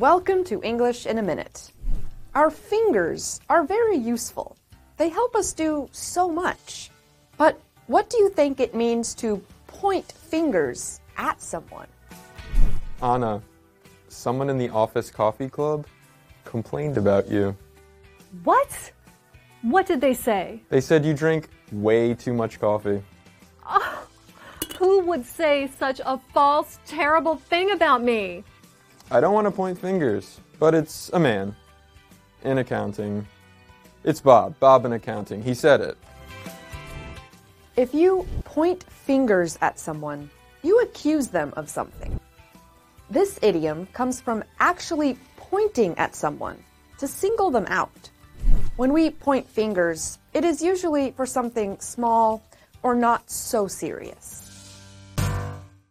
welcome to English in a Minute. Our fingers are very useful. They help us do so much. But what do you think it means to point fingers at someone? Anna, someone in the office coffee club complained about you. What? What did they say? They said you drink way too much coffee. Oh, Who would say such a false, terrible thing about me? I don't want to point fingers, but it's a man in accounting. It's Bob, Bob in accounting. He said it. If you point fingers at someone, you accuse them of something. This idiom comes from actually pointing at someone to single them out. When we point fingers, it is usually for something small or not so serious.